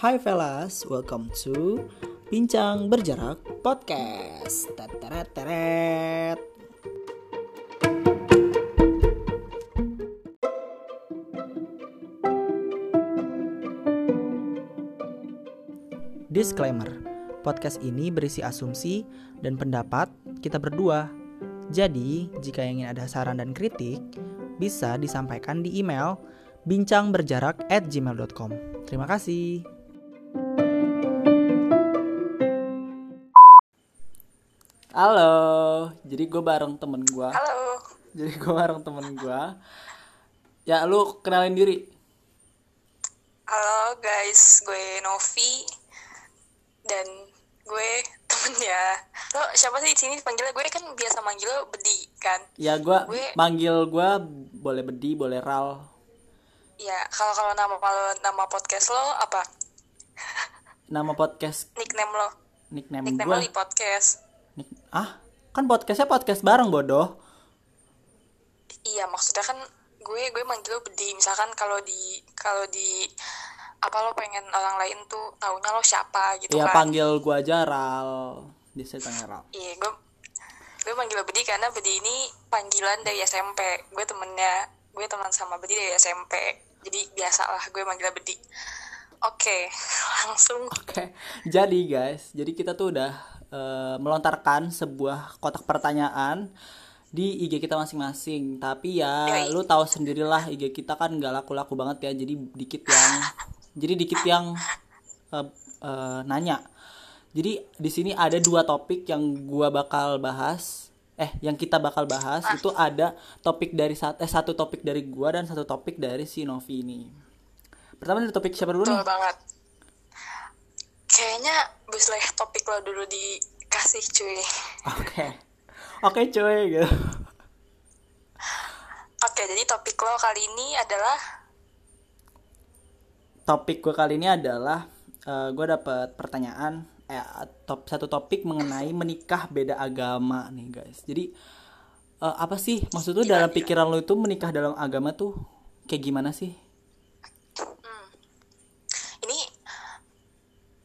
Hai fellas, welcome to Bincang Berjarak Podcast. Teret teret. Disclaimer, podcast ini berisi asumsi dan pendapat kita berdua. Jadi, jika ingin ada saran dan kritik, bisa disampaikan di email bincangberjarak at gmail.com. Terima kasih. Halo, jadi gue bareng temen gue. Halo, Jadi gue bareng temen gue. Ya, lu kenalin diri. halo guys, gue Novi dan gue temennya. Lo siapa sih di sini panggilnya gue kan biasa manggil lo Bedi kan? Ya, gue Gue- manggil gue boleh Bedi, boleh Ral. Ya kalau kalau nama kalau nama podcast lo apa? Nama podcast Nickname lo? nickname, Nickname gue. lo di podcast? Ah, kan podcastnya podcast bareng bodoh. Iya maksudnya kan gue gue manggil lo Bedi. Misalkan kalau di kalau di apa lo pengen orang lain tuh taunya lo siapa gitu Ya kan? panggil gue aja Ral. Dia panggil Ral. Iya, gue gue manggil lo Bedi karena Bedi ini panggilan dari SMP. Gue temennya, gue teman sama Bedi dari SMP. Jadi biasa lah gue manggil Bedi. Oke, langsung. Oke, jadi guys, jadi kita tuh udah eh, melontarkan sebuah kotak pertanyaan di IG kita masing-masing. Tapi ya, Yoi. lu tahu sendirilah IG kita kan nggak laku-laku banget ya. Jadi dikit yang, jadi dikit yang eh, eh, nanya. Jadi di sini ada dua topik yang gua bakal bahas. Eh, yang kita bakal bahas itu ada topik dari satu, eh, satu topik dari gua dan satu topik dari si Novi ini. Pertama dari topik siapa dulu nih? Betul banget. Kayaknya boleh topik lo dulu dikasih cuy. Oke. Oke cuy gitu. Oke, jadi topik lo kali ini adalah Topik gue kali ini adalah gue dapet pertanyaan eh top satu topik mengenai menikah beda agama nih guys. Jadi eh, apa sih maksud lu dalam pikiran lu itu menikah dalam agama tuh kayak gimana sih? ini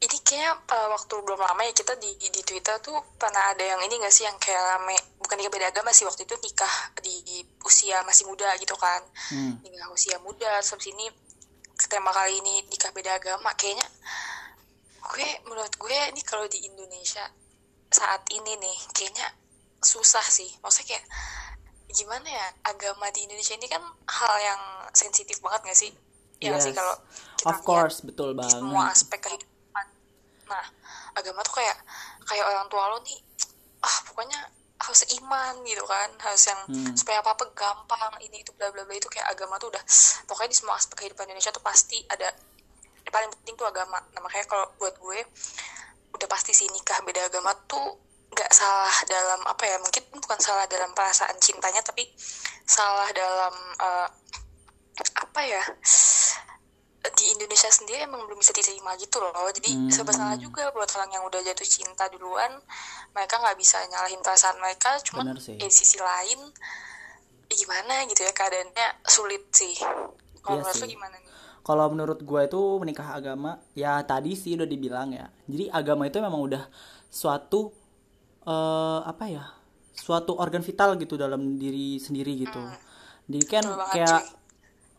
ini kayaknya uh, waktu belum lama ya kita di di Twitter tuh pernah ada yang ini gak sih yang kayak rame bukan nikah beda agama sih waktu itu nikah di, di usia masih muda gitu kan Hmm. nikah usia muda terus ini tema kali ini nikah beda agama kayaknya gue menurut gue ini kalau di Indonesia saat ini nih kayaknya susah sih maksudnya kayak gimana ya agama di Indonesia ini kan hal yang sensitif banget gak sih ya nggak sih Yes. kalau kita Of lihat course, betul di semua banget. aspek kehidupan. Nah, agama tuh kayak kayak orang tua lo nih, ah pokoknya harus iman gitu kan, harus yang Hmm. supaya apa apa gampang ini itu bla bla bla itu kayak agama tuh udah pokoknya di semua aspek kehidupan Indonesia tuh pasti ada yang paling penting tuh agama. Nah makanya kalau buat gue udah pasti sih nikah beda agama tuh nggak salah dalam apa ya mungkin bukan salah dalam perasaan cintanya tapi salah dalam eh, apa ya di Indonesia sendiri emang belum bisa diterima gitu loh jadi Hmm. serba salah juga buat orang yang udah jatuh cinta duluan mereka nggak bisa nyalahin perasaan mereka cuman eh, di sisi lain ya gimana gitu ya keadaannya sulit sih kalau Iya menurut gimana nih Kalau menurut gue itu menikah agama ya tadi sih udah dibilang ya. Jadi agama itu memang udah suatu eh apa ya? Suatu organ vital gitu dalam diri sendiri gitu. Jadi kan Hmm. Betul banget, kayak.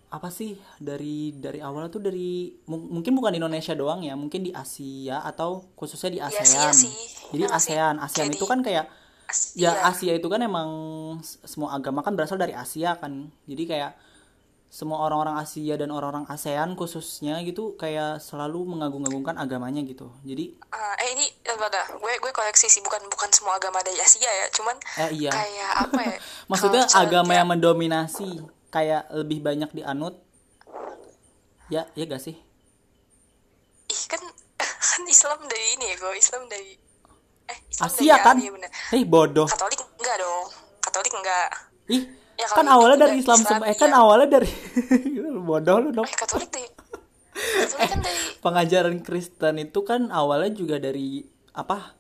Apa sih dari dari awal tuh dari mung- mungkin bukan di Indonesia doang ya, mungkin di Asia atau khususnya di Di ASEAN. Asia sih. Jadi Ya sih? ASEAN, ASEAN Kayak itu kan kayak As- ya iya. Asia itu kan emang semua agama kan berasal dari Asia kan jadi kayak semua orang-orang Asia dan orang-orang ASEAN khususnya gitu kayak selalu mengagung-agungkan agamanya gitu jadi Ah, eh ini eh, bentar, gue gue koreksi sih bukan bukan semua agama dari Asia ya cuman eh iya kayak apa ya maksudnya agama yang mendominasi kayak lebih banyak dianut. Ya ya gak sih? Ih kan kan Islam dari ini ya gue Islam dari eh Islam Asia dari kan bener. eh bodoh. Katolik enggak dong. Katolik enggak. Ih Ya, kan awalnya dari Islam Islam, semua eh kan iya. awalnya dari bodoh lu dong. Eh Katolik dari Katolik kan dari pengajaran Kristen itu kan awalnya juga dari apa?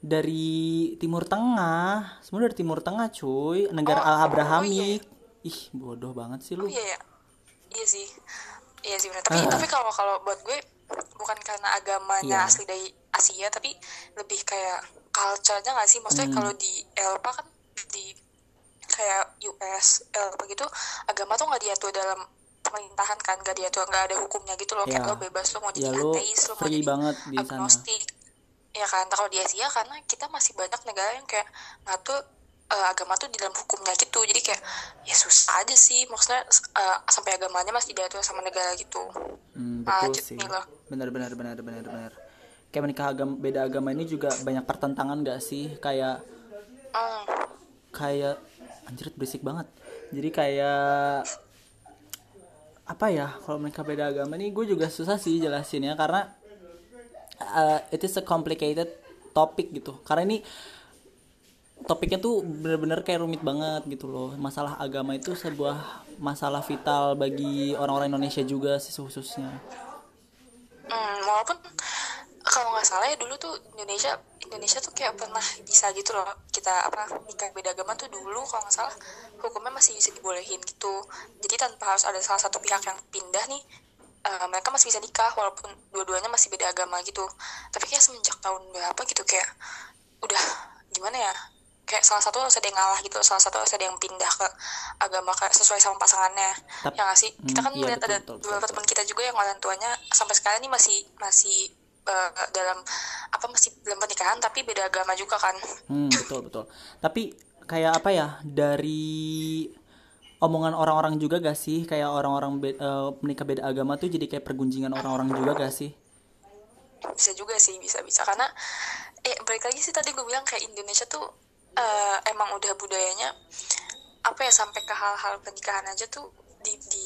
Dari Timur Tengah. Semua dari Timur Tengah cuy. Negara Oh, Abrahamik ih bodoh banget sih lu. Oh iya. Ya iya sih. Iya sih benar tapi tapi kalau kalau buat gue bukan karena agamanya Iya. asli dari Asia tapi lebih kayak culture-nya nggak sih? Maksudnya Hmm. kalau di Eropa kan di kayak US Eropa gitu agama tuh nggak diatur dalam pemerintahan kan? Nggak diatur nggak ada hukumnya gitu loh. Kayak Iya. lo bebas lo mau jadi lu ateis lo mau jadi banget di sana. agnostik. Ya kan? Kalau di Asia karena kita masih banyak negara yang kayak ngatur eh, agama tuh di dalam hukumnya gitu. Jadi kayak ya susah aja sih. Maksudnya eh, sampai agamanya masih diatur sama negara gitu. Hmm, betul Lanjut sih. Benar benar benar benar benar. Kayak menikah agama beda agama ini juga banyak pertentangan gak sih? Kayak Hmm, kayak anjir berisik banget. Jadi kayak apa ya? Kalau mereka beda agama ini gue juga susah sih jelasinnya. Karena uh, it is a complicated topic gitu. Karena ini topiknya tuh bener-bener kayak rumit banget gitu loh. Masalah agama itu sebuah masalah vital bagi orang-orang Indonesia juga sih khususnya. Hmm, walaupun kalau nggak salah ya dulu tuh Indonesia Indonesia tuh kayak pernah bisa gitu loh. Kita apa nikah beda agama tuh dulu kalau nggak salah hukumnya masih bisa dibolehin gitu. Jadi tanpa harus ada salah satu pihak yang pindah nih eh, mereka masih bisa nikah walaupun dua-duanya masih beda agama gitu. Tapi kayak semenjak tahun berapa gitu kayak udah gimana ya kayak salah satu harus ada yang ngalah gitu salah satu harus ada yang pindah ke agama kayak sesuai sama pasangannya Tapi- ya nggak sih? Kita Hmm, kan iya, melihat betul, ada betul, betul, beberapa teman kita juga yang orang tuanya sampai sekarang ini masih masih eh, dalam apa masih belum pernikahan tapi beda agama juga kan. Hmm, betul betul. Tapi kayak apa ya dari omongan orang-orang juga gak sih? Kayak orang-orang be- eh, menikah beda agama tuh jadi kayak pergunjingan orang-orang juga gak sih? bisa juga sih bisa bisa. Karena eh balik lagi sih tadi gue bilang kayak Indonesia tuh eh, emang udah budayanya apa ya sampai ke hal-hal pernikahan aja tuh di di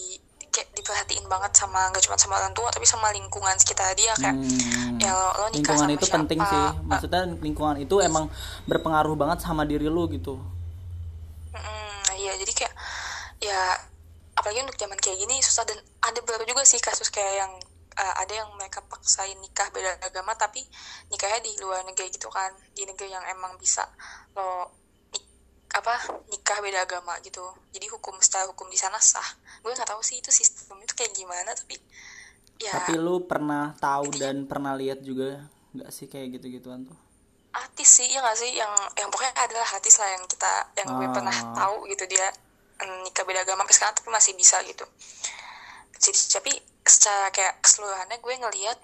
kayak diperhatiin banget sama nggak cuma sama orang tua tapi sama lingkungan sekitar dia kayak Hmm, ya lo, lo nikah lingkungan sama itu siapa penting sih. Maksudnya lingkungan itu emang berpengaruh banget sama diri lu gitu. Mm, iya jadi kayak ya apalagi untuk zaman kayak gini susah dan ada beberapa juga sih kasus kayak yang uh, ada yang mereka paksain nikah beda agama tapi nikahnya di luar negeri gitu kan di negeri yang emang bisa lo nik- apa nikah beda agama gitu jadi hukum secara hukum di sana sah gue nggak tahu sih itu sistem itu kayak gimana tapi ya Tapi lu pernah tahu dan pernah lihat juga nggak sih kayak gitu-gituan tuh? artis sih ya nggak sih yang yang pokoknya adalah artis lah yang kita yang gue Ah. pernah tahu gitu dia mm, nikah beda agama sampai sekarang tapi masih bisa gitu jadi tapi secara kayak keseluruhannya gue ngelihat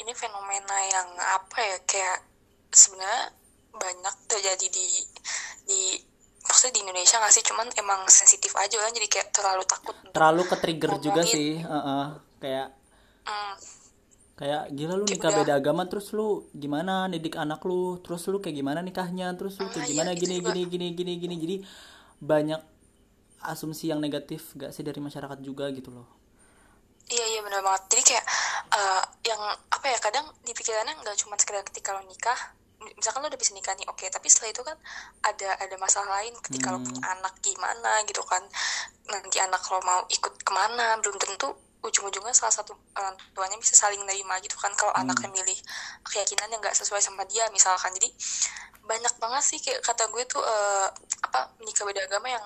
ini fenomena yang apa ya kayak sebenarnya banyak terjadi di di maksudnya di Indonesia nggak sih? Cuman emang sensitif aja kan jadi kayak terlalu takut Terlalu ke trigger juga sih. Heeh. Kayak mm, kayak gila lu Kayak nikah beda agama terus lu gimana didik anak lu? Terus lu kayak gimana nikahnya? Terus lu kayak Ah, iya, gimana? gitu gini juga. gini gini gini gini. Jadi banyak asumsi yang negatif gak sih dari masyarakat juga gitu loh Iya iya benar banget. Jadi kayak eh, yang apa ya kadang di pikirannya nggak cuma sekedar ketika lo nikah, misalkan lo udah bisa nikah nih, oke. Tapi setelah itu kan ada ada masalah lain ketika lo Hmm. punya anak gimana gitu kan. Nanti anak lo mau ikut ke mana belum tentu ujung-ujungnya salah satu orang tuanya bisa saling nerima gitu kan kalau Hmm. anaknya milih keyakinan yang nggak sesuai sama dia misalkan jadi banyak banget sih kayak kata gue tuh eh, apa menikah beda agama yang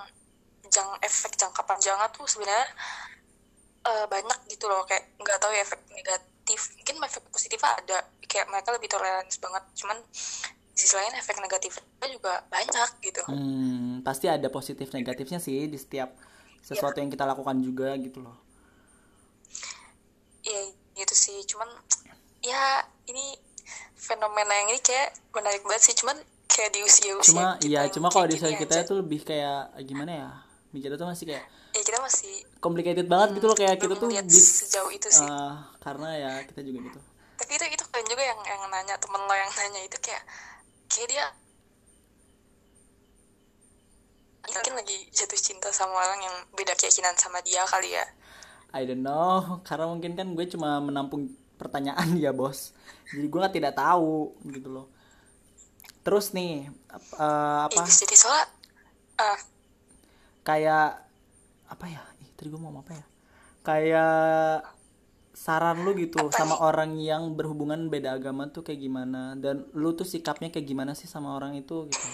jang efek jangka panjangnya tuh sebenarnya eh, banyak gitu loh kayak nggak tahu ya efek negatif mungkin efek positifnya ada kayak mereka lebih toleransi banget cuman sisi lain efek negatifnya juga banyak gitu. Hmm, pasti ada positif negatifnya sih di setiap sesuatu yang kita lakukan juga gitu loh. Ya gitu sih cuman ya ini fenomena yang ini kayak menarik banget sih cuman kayak di usia usia cuma iya cuma kalau di usia kita itu itu lebih kayak gimana ya mikirnya tuh masih kayak ya kita masih complicated banget gitu loh kayak kita tuh bis sejauh itu sih. eh, karena ya kita juga gitu. Tapi itu itu keren juga yang yang nanya temen lo yang nanya itu kayak kayak dia mungkin lagi jatuh cinta sama orang yang beda keyakinan sama dia kali ya. I don't know karena mungkin kan gue cuma menampung pertanyaan ya bos. Jadi gue kan tidak tahu gitu loh. Terus nih eh, apa? Eh, jadi soalnya ah kayak apa ya tadi gue mau apa ya? Kayak saran lu gitu Apa sama orang yang berhubungan beda agama tuh kayak gimana? Dan lu tuh sikapnya kayak gimana sih sama orang itu gitu?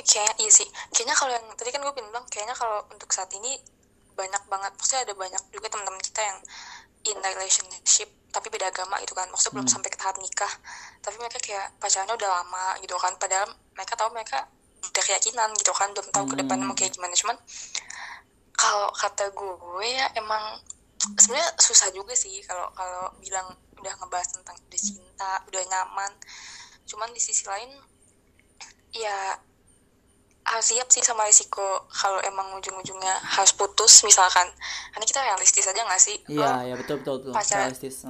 Kayaknya iya sih. Kayaknya kalau yang tadi kan gue bilang kayaknya kalau untuk saat ini banyak banget maksudnya ada banyak juga teman-teman kita yang in relationship tapi beda agama itu kan. Maksudnya belum sampai ke tahap nikah. Tapi mereka kayak pacarannya udah lama gitu kan. Padahal mereka tahu mereka udah keyakinan gitu kan. Belum tahu ke depannya mau kayak gimana. Cuman kalau kata gue ya emang sebenarnya susah juga sih kalau kalau bilang udah ngebahas tentang udah cinta udah nyaman. Cuman di sisi lain ya harus siap sih sama risiko kalau emang ujung-ujungnya harus putus. Misalkan karena kita realistis aja nggak sih? Iya Lo ya betul betul betul. pacaran- realistis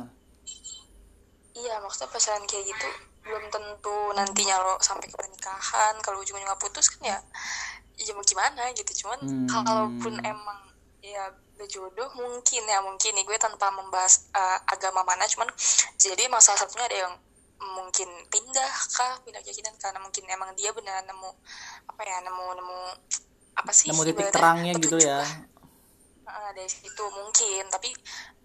iya maksudnya pacaran kayak gitu belum tentu nantinya lo sampai ke pernikahan. Kalau ujung-ujungnya putus kan ya ya mau gimana gitu cuman Hmm. kalaupun emang ya berjodoh mungkin ya mungkin nih gue tanpa membahas uh, agama mana cuman jadi emang salah satunya ada yang mungkin pindah kah pindah keyakinan karena mungkin emang dia benar nemu apa ya nemu nemu apa sih nemu titik terangnya gitu ya. Heeh, dari situ mungkin tapi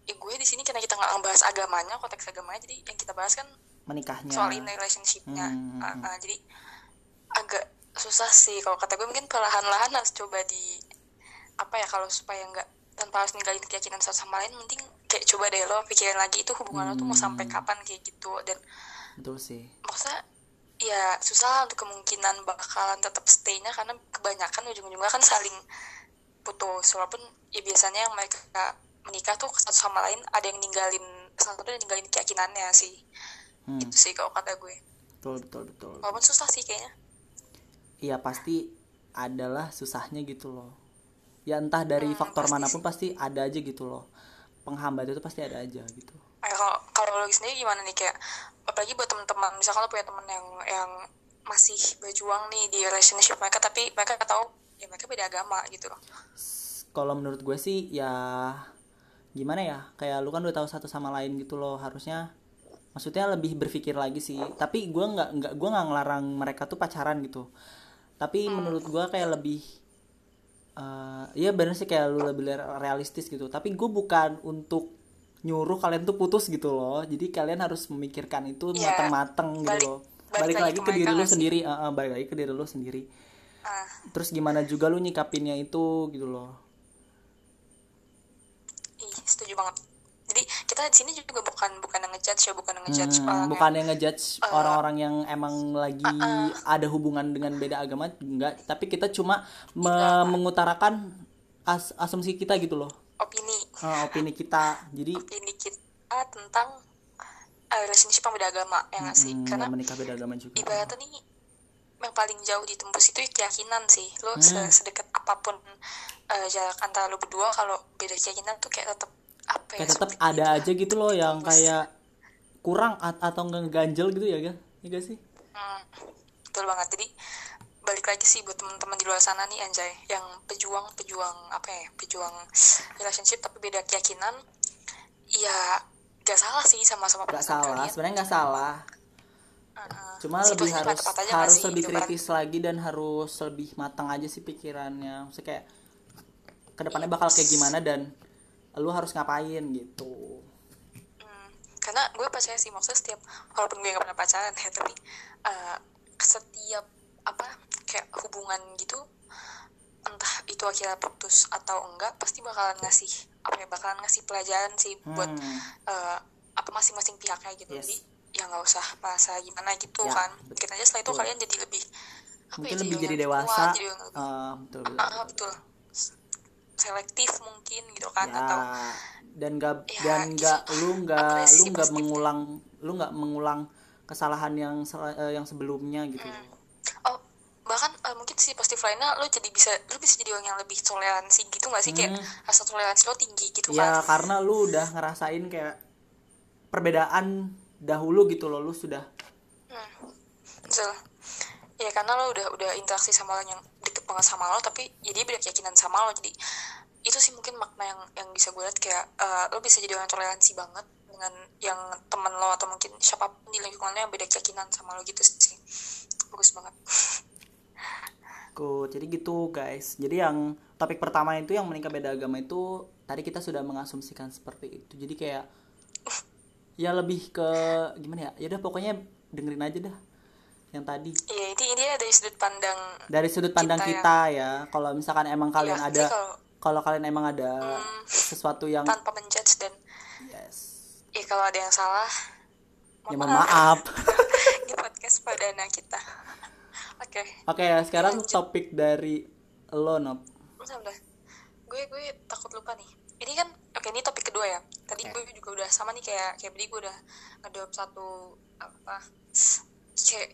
ya gue di sini karena kita nggak ngebahas agamanya konteks agamanya jadi yang kita bahas kan menikahnya soal in relationshipnya Hmm, hmm. ah, jadi agak susah sih. Kalau kata gue mungkin perlahan-lahan harus coba di apa ya kalau supaya nggak tanpa harus ninggalin keyakinan satu sama lain mending kayak coba deh lo pikirin lagi itu hubungan lo tuh mau sampai Hmm. kapan kayak gitu. Dan betul sih. maksudnya ya susah untuk kemungkinan bakalan tetap stay-nya karena kebanyakan ujung-ujungnya kan saling putus. Walaupun ya biasanya yang mereka menikah tuh satu sama lain ada yang ninggalin satu yang ninggalin keyakinannya sih. Hmm, itu sih kalau kata gue. Betul betul betul. Walaupun susah sih kayaknya iya pasti adalah susahnya gitu loh. Ya entah dari Hmm, faktor pasti mana pun pasti ada aja gitu loh. Penghambat itu pasti ada aja gitu. Eh, kalau kalau lo sendiri gimana nih? Kayak apalagi buat teman-teman. Misalkan lo punya teman yang yang masih berjuang nih di relationship mereka tapi mereka tahu ya mereka beda agama gitu S- kalau menurut gue sih ya gimana ya? Kayak lu kan udah tahu satu sama lain gitu loh. Harusnya maksudnya lebih berpikir lagi sih. Tapi gue nggak nggak gue nggak ngelarang mereka tuh pacaran gitu tapi menurut gue kayak lebih eh ya bener sih kayak lu lebih realistis gitu. Tapi gue bukan untuk nyuruh kalian tuh putus gitu loh. Jadi kalian harus memikirkan itu Iya, matang-matang gitu loh. balik balik, lagi ke ke diri lu sendiri eh, eh, balik lagi ke diri lu sendiri. Ah. Terus gimana juga lu nyikapinnya itu gitu loh. Ih setuju banget kita di sini juga bukan bukan yang ngejudge ya bukan yang ngejudge Hmm, orang bukan yang- yang ngejudge orang-orang yang emang lagi uh. ada hubungan dengan beda agama enggak. Tapi kita cuma me- mengutarakan as- asumsi kita gitu loh. Opini. Eh, opini kita. Jadi opini kita tentang eh, relationship yang beda agama ya nggak sih? Hmm, karena yang menikah beda agama juga. ibaratnya nih yang paling jauh ditembus itu keyakinan sih. Lo Hmm. se- sedekat apa pun eh, jarak antara lo berdua kalau beda keyakinan tuh kayak tetap apa ya kayak tetap ada aja gitu loh yang kayak kurang at- atau enggak ganjel gitu ya kan ya gak sih? Hmm, betul banget. Jadi balik lagi sih buat teman-teman di luar sana nih anjay. Yang pejuang pejuang apa ya pejuang relationship tapi beda keyakinan ya gak salah sih sama-sama pasangan salah sebenarnya nggak salah. Heeh. cuma lebih harus harus lebih gitu kan? kritis lagi dan harus lebih matang aja sih pikirannya. Maksudnya kayak ke depannya bakal kayak gimana dan lu harus ngapain gitu. Hmm, karena gue percaya sih maksudnya setiap walaupun gue gak pernah pacaran ya tapi eh, setiap apa kayak hubungan gitu entah itu akhirnya putus atau enggak pasti bakalan ngasih apa ya bakalan ngasih pelajaran sih buat Hmm. eh, apa masing-masing pihaknya gitu. Yes. jadi ya nggak usah merasa gimana gitu Ya, kan. mungkin aja setelah itu kalian jadi lebih apa mungkin ya, lebih jadi dewasa. kuat, jadi betul betul, Ah, betul selektif mungkin gitu kan ya atau dan gak Ya, dan gak lu nggak apresiasi lu nggak positif. mengulang lu nggak mengulang kesalahan yang eh, yang sebelumnya gitu. Oh bahkan eh, mungkin si positif lainnya lo jadi bisa lo bisa jadi orang yang lebih toleransi gitu gak sih? Kayak Hmm. rasa toleransi lo tinggi gitu ya kan. karena lu udah ngerasain kayak perbedaan dahulu gitu loh lu sudah. Hmm, betul. Ya karena lo udah udah interaksi sama orang yang deket banget sama lo tapi ya dia beda keyakinan sama lo jadi itu sih mungkin makna yang yang bisa gue lihat kayak eh, lo bisa jadi orang toleransi banget dengan yang teman lo atau mungkin siapa pun di lingkungan lo yang beda keyakinan sama lo gitu sih bagus banget Ku, jadi gitu guys. Jadi yang topik pertama itu yang menikah beda agama itu tadi kita sudah mengasumsikan seperti itu. Jadi kayak ya lebih ke gimana ya? Ya udah pokoknya dengerin aja dah yang tadi Iya, ini dia dari sudut pandang dari sudut pandang Kita kita, ya. Kalau misalkan emang kalian Iya, ada kalau- kalau kalian emang ada sesuatu yang tanpa menjudge dan yes. Ya kalau ada yang salah ya mohon mohon maaf. di podcast perdana kita. Oke. Oke ya sekarang Lanjut. topik dari lo Nop gue gue takut lupa nih. Ini kan oke ini topik kedua ya. Tadi gue juga udah sama nih kayak kayak beli gue udah ngedrop satu apa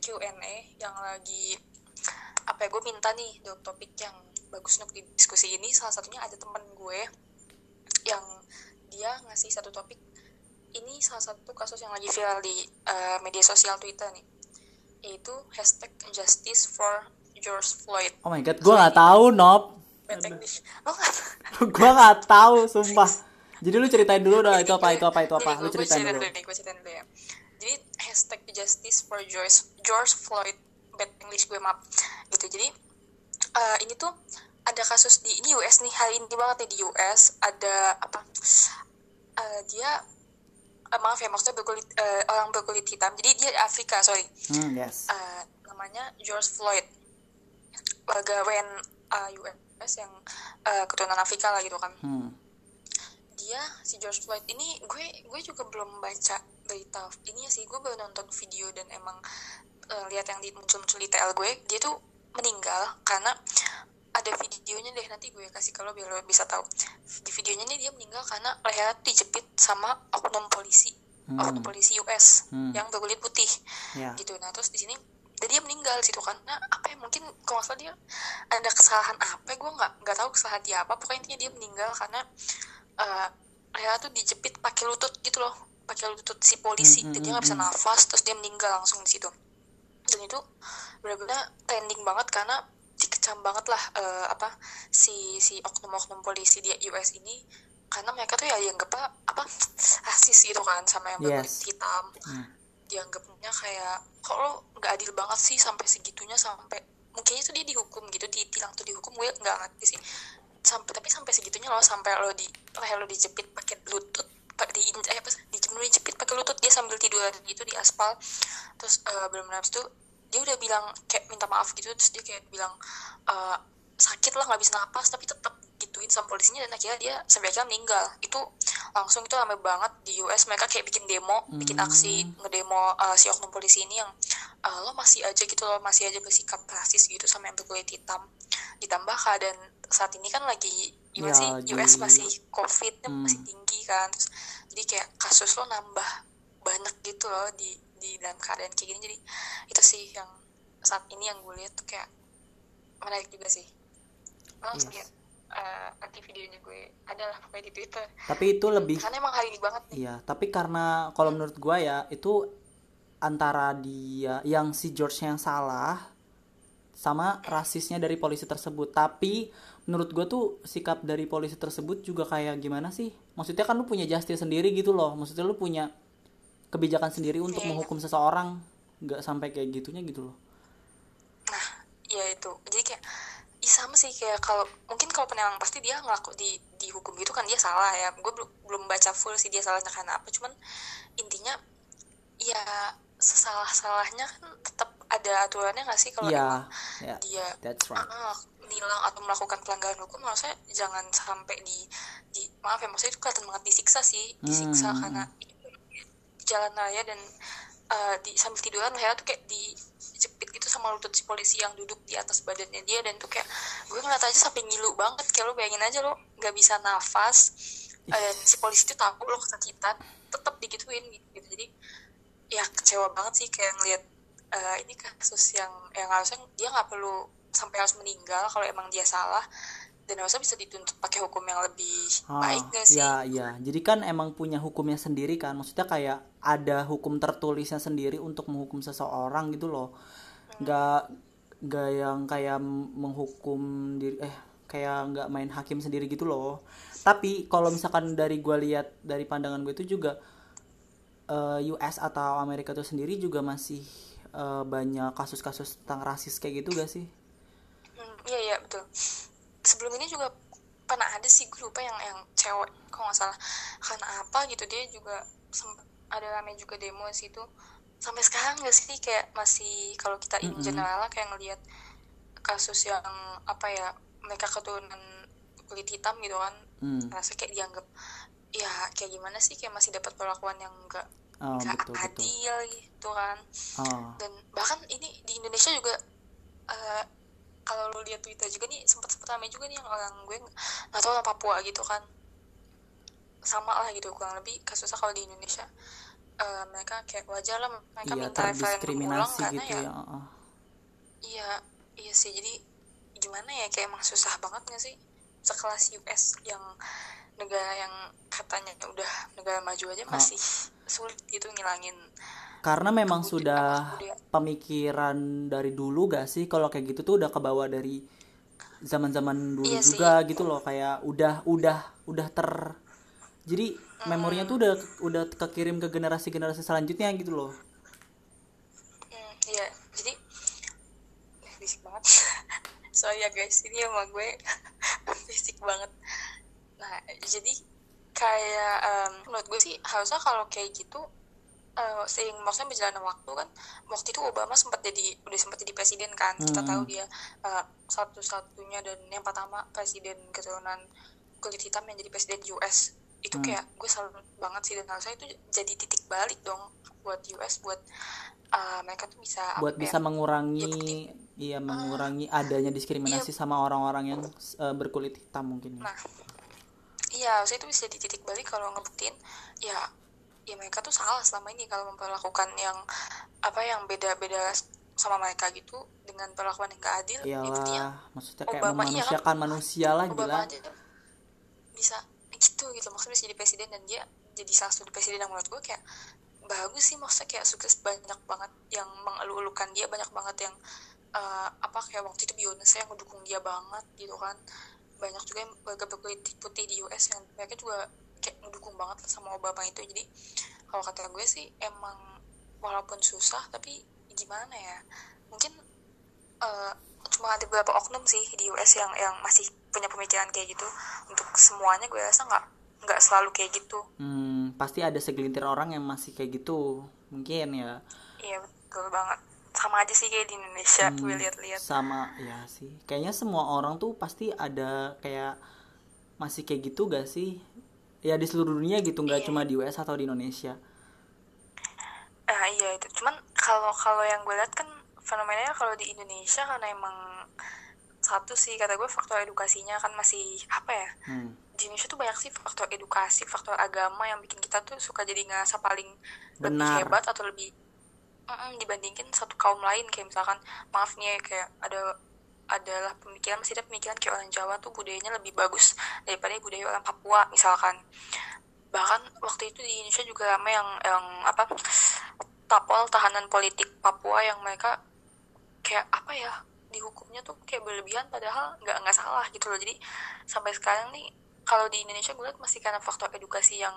Q&A yang lagi apa ya gue minta nih drop topik yang bagus untuk di diskusi ini salah satunya ada temen gue yang dia ngasih satu topik. Ini salah satu kasus yang lagi viral di eh, media sosial Twitter nih yaitu hashtag justice for George Floyd. Oh my god gue nggak tahu nggak gue nggak tahu sumpah. Jadi lu ceritain dulu dah itu apa itu apa itu apa. Jadi lu ceritain dulu. nih, gue ceritain dulu ya. Jadi hashtag justice for George George Floyd bad English gue maaf. Gitu. Jadi eh, ini tuh ada kasus di ini US nih hari ini banget nih di US ada apa eh, dia eh, maaf ya maksudnya berkulit eh, orang berkulit hitam jadi dia di Afrika sorry. Hmm, yes. Eh, namanya George Floyd warga WNA US yang eh, keturunan Afrika lah gitu kan. Hmm. dia si George Floyd ini gue gue juga belum baca berita ini ya sih gue baru nonton video dan emang eh, lihat yang di muncul-muncul di TL gue dia tuh meninggal karena ada videonya deh nanti gue kasih kalau biar lo bisa tahu. Di videonya nih dia meninggal karena lehernya dijepit sama oknum polisi oknum polisi US Hmm. yang berkulit putih ya. gitu. Nah terus di sini dan dia meninggal situ karena apa ya mungkin kalau nggak salah dia ada kesalahan apa gue nggak nggak tahu kesalahan dia apa. Pokoknya intinya dia meninggal karena eh lehernya tuh dijepit pakai lutut gitu loh pakai lutut si polisi. Hmm, dan dia hmm, nggak bisa nafas terus dia meninggal langsung di situ dan itu benar-benar trending banget karena dikecam banget lah eh, apa si si oknum-oknum polisi di US ini karena mereka tuh ya dianggap apa, apa rasis gitu kan sama yang berkulit Yes. hitam Hmm. dianggapnya kayak kok lo nggak adil banget sih sampai segitunya sampai mungkin itu dia dihukum gitu ditilang tuh dihukum gue nggak ngerti sih sampai tapi sampai segitunya lo sampai lo di leher lo dijepit pakai lutut di eh apa dijemur dijepit pakai lutut dia sambil tiduran gitu di aspal terus eh, belum habis itu dia udah bilang kayak minta maaf gitu terus dia kayak bilang eh, sakit lah nggak bisa napas tapi tetap gituin sama polisinya dan akhirnya dia sampai akhirnya meninggal. Itu langsung itu ramai banget di US mereka kayak bikin demo bikin aksi ngedemo uh, si oknum polisi ini yang uh, lo masih aja gitu lo masih aja bersikap rasis gitu sama yang berkulit hitam. Ditambah keadaan saat ini kan lagi Ya, US sih di- US masih covid Hmm. masih tinggi kan Terus, jadi kayak kasus lo nambah banyak gitu loh di di dalam keadaan kayak gini jadi itu sih yang saat ini yang gue lihat tuh kayak menarik juga sih lo Yes. lihat eh, nanti videonya gue adalah pokoknya di Twitter tapi itu lebih karena emang hari ini banget nih Iya, tapi karena kalau menurut gua ya itu antara dia yang si George yang salah sama rasisnya dari polisi tersebut. Tapi menurut gua tuh sikap dari polisi tersebut juga kayak gimana sih? Maksudnya kan lu punya justice sendiri gitu loh. Maksudnya lu punya kebijakan sendiri untuk Iya, iya. menghukum seseorang, nggak sampai kayak gitunya gitu loh. nah ya itu jadi kayak sama sih kayak kalau mungkin kalau penelang pasti dia ngelaku di dihukum gitu kan dia salah ya gue belum belum baca full sih dia salahnya karena apa cuman intinya ya sesalah salahnya kan tetap ada aturannya nggak sih kalau Iya, emang ya. dia That's right. ah, nilang atau melakukan pelanggaran hukum maksudnya jangan sampai di, di maaf ya maksudnya itu kelihatan banget disiksa sih disiksa Hmm. karena jalan raya dan eh, di sambil tiduran ya tuh kayak dijepit gitu sama lutut si polisi yang duduk di atas badannya dia dan tuh kayak gue ngeliat aja sampai ngilu banget kayak lo bayangin aja lo nggak bisa nafas dan si polisi itu tahu lo kesakitan tetap digituin gitu. Jadi ya kecewa banget sih kayak ngeliat eh, ini kasus yang yang harusnya dia nggak perlu sampai harus meninggal kalau emang dia salah dan harusnya bisa dituntut pakai hukum yang lebih Ah, baik gak sih Ya, ya. Jadi kan emang punya hukumnya sendiri kan. Maksudnya kayak ada hukum tertulisnya sendiri untuk menghukum seseorang gitu loh. Nggak nggak yang kayak menghukum diri eh kayak nggak main hakim sendiri gitu loh. Tapi kalau misalkan dari gua lihat dari pandangan gue itu juga eh, US atau Amerika itu sendiri juga masih eh, banyak kasus-kasus tentang rasis kayak gitu gak sih? Hmm, iya iya betul sebelum ini juga pernah ada sih gue lupa yang yang cewek kok nggak salah karena apa gitu dia juga ada rame juga demo di situ sampai sekarang nggak sih kayak masih kalau kita in general lah kayak ngelihat kasus yang apa ya mereka keturunan kulit hitam gitu kan Hmm. rasa kayak dianggap ya kayak gimana sih kayak masih dapat perlakuan yang enggak Oh, betul betul. adil gitu kan Oh. dan bahkan ini di Indonesia juga eh, kalau lu lihat Twitter juga nih sempat sempat ramai juga nih yang orang gue nggak tahu orang Papua gitu kan. Sama lah gitu kurang lebih kasusnya kalau di Indonesia. Eh, mereka kayak wajar lah mereka Iya minta referendum ulang terdiskriminasi karena gitu ya? ya. oh. iya iya sih. Jadi gimana ya kayak emang susah banget gak sih? Sekelas US yang negara yang katanya udah negara maju aja masih sulit gitu ngilangin Karena memang sudah pemikiran dari dulu gak sih kalau kayak gitu tuh udah kebawa dari zaman-zaman dulu Iya sih. juga gitu loh kayak udah udah udah ter jadi memorinya tuh udah udah kekirim ke generasi-generasi selanjutnya gitu loh. Hmm, iya, jadi eh, fisik banget. Sorry ya guys, ini sama gue fisik banget. Nah, jadi kayak em, menurut gue sih harusnya kalau kayak gitu eh seiring maksudnya berjalannya waktu kan waktu itu Obama sempat jadi udah sempat jadi presiden kan kita Hmm. tahu dia eh, satu-satunya dan yang pertama presiden keturunan kulit hitam yang jadi presiden US itu Hmm. kayak gue salut banget sih dan harusnya itu jadi titik balik dong buat US buat eh, mereka tuh bisa apa Buat ya, bisa mengurangi ya, bukti. iya mengurangi adanya diskriminasi sama orang-orang yang eh, berkulit hitam mungkin. ya. Nah, iya, harusnya itu bisa jadi titik balik kalau ngebuktiin ya ya mereka tuh salah selama ini kalau memperlakukan yang apa yang beda-beda sama mereka gitu dengan perlakuan yang gak adil. Ya Iyalah, maksudnya kayak Obama, iya kan? memanusiakan manusia lah gila. Obama aja bisa gitu gitu maksudnya bisa jadi presiden dan dia jadi salah satu presiden yang menurut gue kayak bagus sih maksudnya kayak sukses banyak banget yang mengeluh-elukan dia banyak banget yang eh, apa kayak waktu itu Beyonce yang mendukung dia banget gitu kan banyak juga yang warga berkulit putih di US yang mereka juga kayak mendukung banget sama Obama itu. Jadi kalau kata gue sih emang walaupun susah tapi gimana ya? Mungkin eh, cuma ada beberapa oknum sih di US yang yang masih punya pemikiran kayak gitu. Untuk semuanya gue rasa nggak nggak selalu kayak gitu. Hmm, pasti ada segelintir orang yang masih kayak gitu. Mungkin ya. iya betul banget. Sama aja sih kayak di Indonesia Hmm, gue lihat-lihat. sama ya sih. Kayaknya semua orang tuh pasti ada kayak masih kayak gitu gak sih ya di seluruh dunia gitu nggak Iya. cuma di US atau di Indonesia ah iya itu cuman kalau kalau yang gue lihat kan fenomenanya kalau di Indonesia karena emang satu sih kata gue faktor edukasinya kan masih apa ya hmm. di Indonesia tuh banyak sih faktor edukasi, faktor agama yang bikin kita tuh suka jadi ngerasa paling lebih Benar. hebat atau lebih mm, dibandingin satu kaum lain kayak misalkan maaf nih ya, kayak ada adalah pemikiran masih ada pemikiran kayak orang Jawa tuh budayanya lebih bagus daripada budaya orang Papua misalkan. Bahkan waktu itu di Indonesia juga ramai yang yang apa tapol tahanan politik Papua yang mereka kayak apa ya dihukumnya tuh kayak berlebihan padahal nggak nggak salah gitu loh. Jadi sampai sekarang nih kalau di Indonesia gue lihat masih karena faktor edukasi yang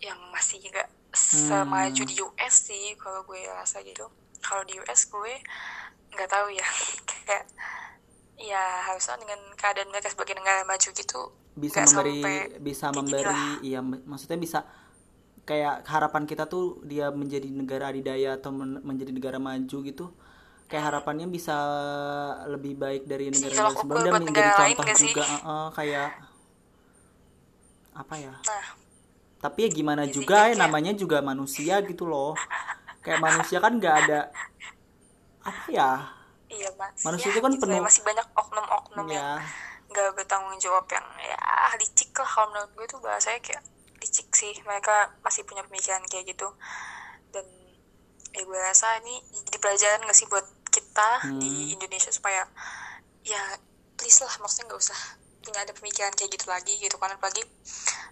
yang masih nggak semaju di US sih kalau gue rasa gitu. Kalau di US gue nggak tahu ya kayak ya harusnya dengan keadaan mereka sebagai negara maju gitu bisa memberi bisa memberi iya maksudnya bisa kayak harapan kita tuh dia menjadi negara adidaya atau men- menjadi negara maju gitu kayak harapannya bisa lebih baik dari negara tolak sebelumnya dan menjadi contoh juga uh, uh, kayak apa ya? Nah. Tapi ya gimana Iya juga ya kayak- namanya juga manusia gitu loh. Kayak manusia kan nggak ada apa ya iya mas. Manusia ya, itu kan gitu ya, penuh- masih banyak oknum-oknum yang ya nggak bertanggung jawab yang ya licik lah. Kalau menurut gue tuh bahasanya kayak licik sih. Mereka masih punya pemikiran kayak gitu. Dan ya gue rasa ini jadi pelajaran gak sih buat kita Hmm. di Indonesia supaya ya please lah maksudnya nggak usah punya ada pemikiran kayak gitu lagi gitu kan. Apalagi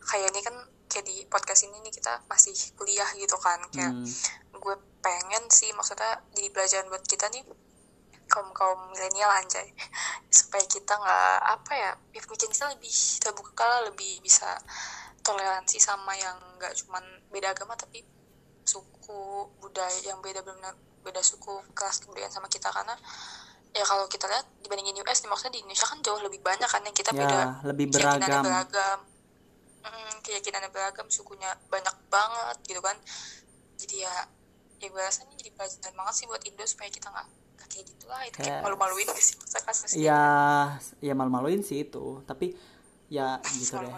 kayak ini kan kayak di podcast ini nih kita masih kuliah gitu kan. Kayak Hmm. gue pengen sih maksudnya jadi pelajaran buat kita nih kaum kaum milenial anjay. Supaya kita nggak apa ya pemikiran kita lebih terbuka lah lebih bisa toleransi sama yang nggak cuman beda agama tapi suku budaya yang beda benar beda suku kelas kebudayaan sama kita. Karena ya kalau kita lihat dibandingin US nih maksudnya di Indonesia kan jauh lebih banyak kan yang kita Ya, beda lebih beragam. beragam. Mm, keyakinannya beragam sukunya banyak banget gitu kan. Jadi ya ya gue rasa ini jadi pelajaran banget sih buat Indo supaya kita nggak kayak gitu. Lah itu kayak Kayak- malu-maluin sih? Masa kasusnya ya ya malu-maluin sih itu. Tapi ya gitu deh.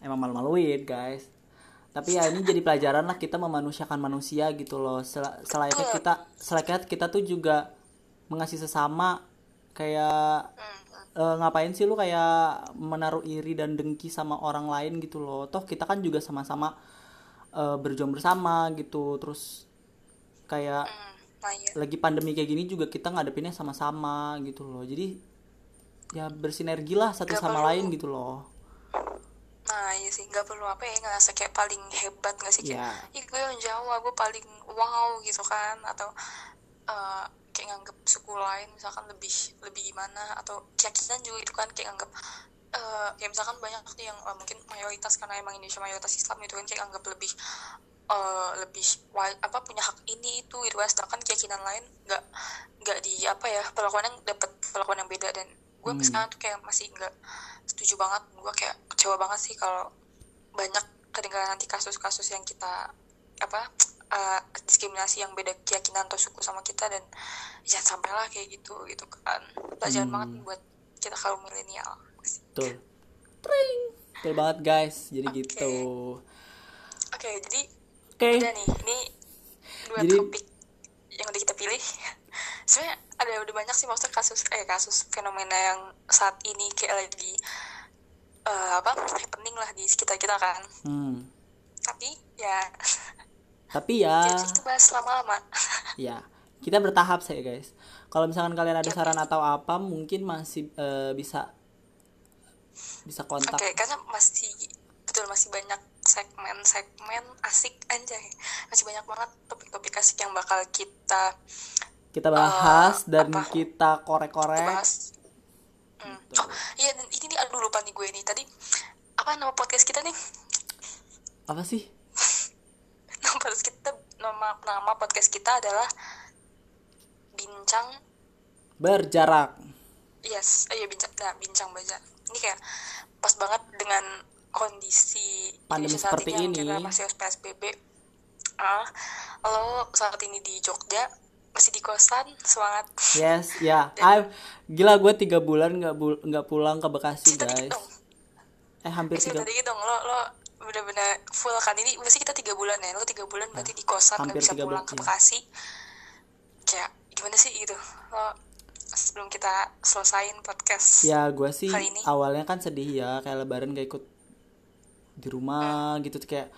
Emang malu-maluin guys. Tapi ya ini jadi pelajaran lah kita memanusiakan manusia gitu loh. Sel- kita selayaknya kita tuh juga mengasihi sesama kayak eh, ngapain sih lu kayak menaruh iri dan dengki sama orang lain gitu loh. Toh kita kan juga sama-sama eh, berjuang bersama gitu. Terus kayak Hmm, iya. Lagi pandemi kayak gini juga kita ngadepinnya sama-sama gitu loh. Jadi ya bersinergi lah satu Gak sama perlu. lain gitu loh. Nah iya sih nggak perlu apa ya ngerasa kayak paling hebat nggak sih? Kayak Iya. ih gue yang Jawa gue paling wow gitu kan? Atau eh, kayak nganggep suku lain misalkan lebih lebih gimana? Atau keyakinan juga itu kan kayak nganggep eh, kayak misalkan banyak nih yang eh, mungkin mayoritas karena emang Indonesia mayoritas Islam itu kan kayak anggap lebih eh, lebih apa punya hak ini itu gitu. Kan sedangkan keyakinan lain nggak nggak di apa ya perlakuan yang dapat perlakuan yang beda. Dan gue Hmm. sekarang tuh kayak masih nggak setuju banget. Gue kayak kecewa banget sih kalau banyak kedengaran nanti kasus-kasus yang kita apa eh, diskriminasi yang beda keyakinan atau suku sama kita. Dan ya sampailah kayak gitu gitu kan. Pelajaran Hmm. banget buat kita kaum milenial. Betul. Tring. betul banget guys. Jadi Oke. gitu oke jadi oke. Udah nih ini dua Jadi- topik yang udah kita pilih. Sebenarnya ada udah banyak sih maksudnya kasus eh kasus fenomena yang saat ini kayak lagi eh, apa happening lah di sekitar kita kan. Hmm. tapi ya tapi ya. Jadi kita bahas lama-lama. Ya kita bertahap saya guys. Kalau misalkan kalian ada Oke. saran atau apa mungkin masih eh, bisa bisa kontak. Oke, karena masih betul masih banyak segmen-segmen asik anjay. Masih banyak banget topik-topik asik yang bakal kita kita bahas Eh, dan apa? kita korek-korek bahas. Hmm. Oh, iya dan ini nih aduh lupa nih gue nih tadi apa nama podcast kita nih? apa sih Nama podcast kita nama nama podcast kita adalah Bincang berjarak Yes, oh iya bincang, nah, bincang baca. Ini kayak pas banget dengan kondisi Pandemi Indonesia saat seperti yang ini. kita masih PSBB. Ah, lo saat ini di Jogja masih di kosan, semangat. yes ya I gila gue tiga bulan nggak bul- nggak pulang ke Bekasi Cerita dikit guys dong, eh hampir cerita tiga dikit dong. Lo lo bener-bener full kan ini masih kita tiga bulan ya. Lo tiga bulan berarti di kosan nggak bisa pulang bulan, ke iya. Bekasi. Kayak gimana sih gitu? Lo sebelum kita selesain podcast. ya gue sih Kali ini. awalnya kan sedih ya kayak lebaran gak ikut di rumah gitu tuh kayak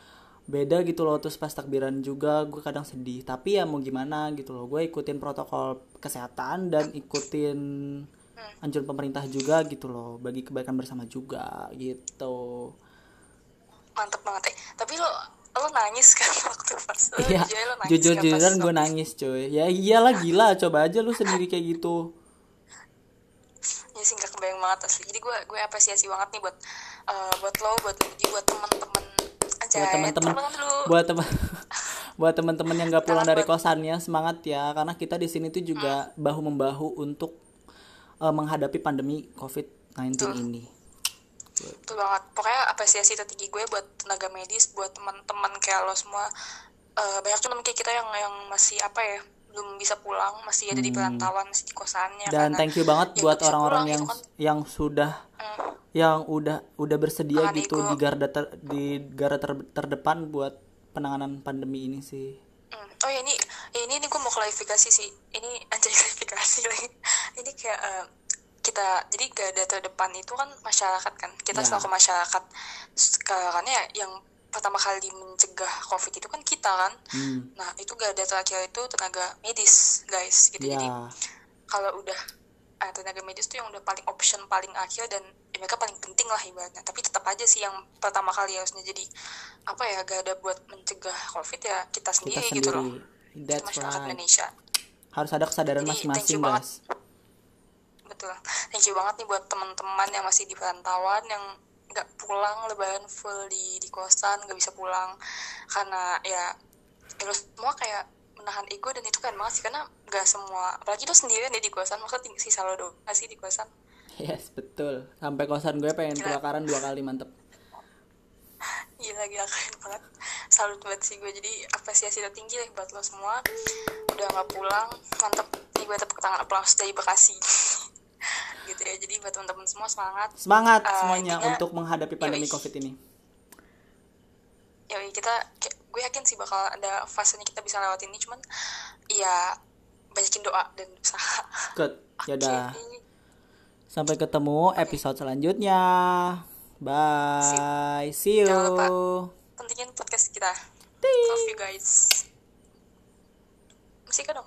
beda gitu loh terus pas takbiran juga gue kadang sedih tapi ya mau gimana gitu loh gue ikutin protokol kesehatan dan ikutin anjuran pemerintah juga gitu loh bagi kebaikan bersama juga gitu Mantep banget ya. Tapi lo lo nangis kan waktu pas lo Iya, jujur lo nangis jujur kan pas jujuran gue nangis coy. Ya iyalah gila, coba aja lu sendiri kayak gitu. Ya sih nggak kebayang banget asli. Jadi gue gue apresiasi banget nih buat eh, buat lo buat Ludi buat teman-teman aja Buat teman-teman, buat teman, buat teman-teman yang gak pulang dari kosannya semangat ya, karena kita di sini tuh juga bahu membahu untuk eh, menghadapi pandemi COVID-19 ini. betul banget. Pokoknya apresiasi tertinggi gue buat tenaga medis buat teman-teman kayak lo semua. Eh, banyak teman kayak kita yang yang masih apa ya belum bisa pulang masih ada di perantauan masih di kosannya Hmm. Dan karena thank you banget ya buat orang-orang pulang yang gitu kan. yang sudah Hmm. yang udah udah bersedia Tahan gitu ego. di garda ter- di garda ter- terdepan buat penanganan pandemi ini sih. Hmm. Oh ya ini, ya ini, ini gue mau klarifikasi sih. Ini anjay klarifikasi lagi. Ini kayak eh, kita, jadi garda terdepan itu kan masyarakat kan. Kita Ya. selaku masyarakat. Sekarang ya yang pertama kali mencegah COVID itu kan kita kan. Hmm. Nah itu garda terakhir itu tenaga medis guys. Gitu. Jadi Ya. kalau udah eh, tenaga medis tuh yang udah paling option paling akhir dan ya mereka paling penting lah ibaratnya. Tapi tetap aja sih yang pertama kali harusnya jadi apa ya garda buat mencegah COVID ya kita kita sendiri, gitu loh sendiri. That's masyarakat right. Indonesia Harus ada kesadaran masing-masing, you banget. guys. betul thank you banget nih buat teman-teman yang masih di perantauan yang nggak pulang lebaran full di di kosan nggak bisa pulang karena ya ya lo semua kayak menahan ego dan itu kan banget sih karena nggak semua apalagi lo sendirian ya di kosan maksudnya sisa lo doang sih di kosan Yes, betul. Sampai kosan gue pengen Gila. kebakaran dua kali, mantep. gila gila keren banget salut buat sih gue jadi apresiasi tertinggi deh buat lo semua udah nggak pulang mantep nih gue tepuk tangan aplaus dari Bekasi gitu ya. Jadi buat teman-teman semua semangat. Semangat Uh, semuanya intinya- untuk menghadapi pandemi Yoi. covid ini. Ya kita gue yakin sih bakal ada fasenya kita bisa lewatin ini. Cuman ya banyakin doa dan usaha. Good. Ya udah. Oke. sampai ketemu episode selanjutnya. Bye. See you. Jangan lupa. pentingin podcast kita. Love you guys. Musik dong.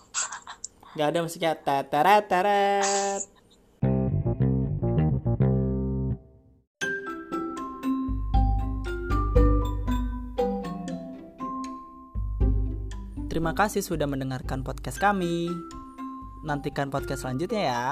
Gak ada musiknya. Teteret teret Terima kasih sudah mendengarkan podcast kami. Nantikan podcast selanjutnya ya.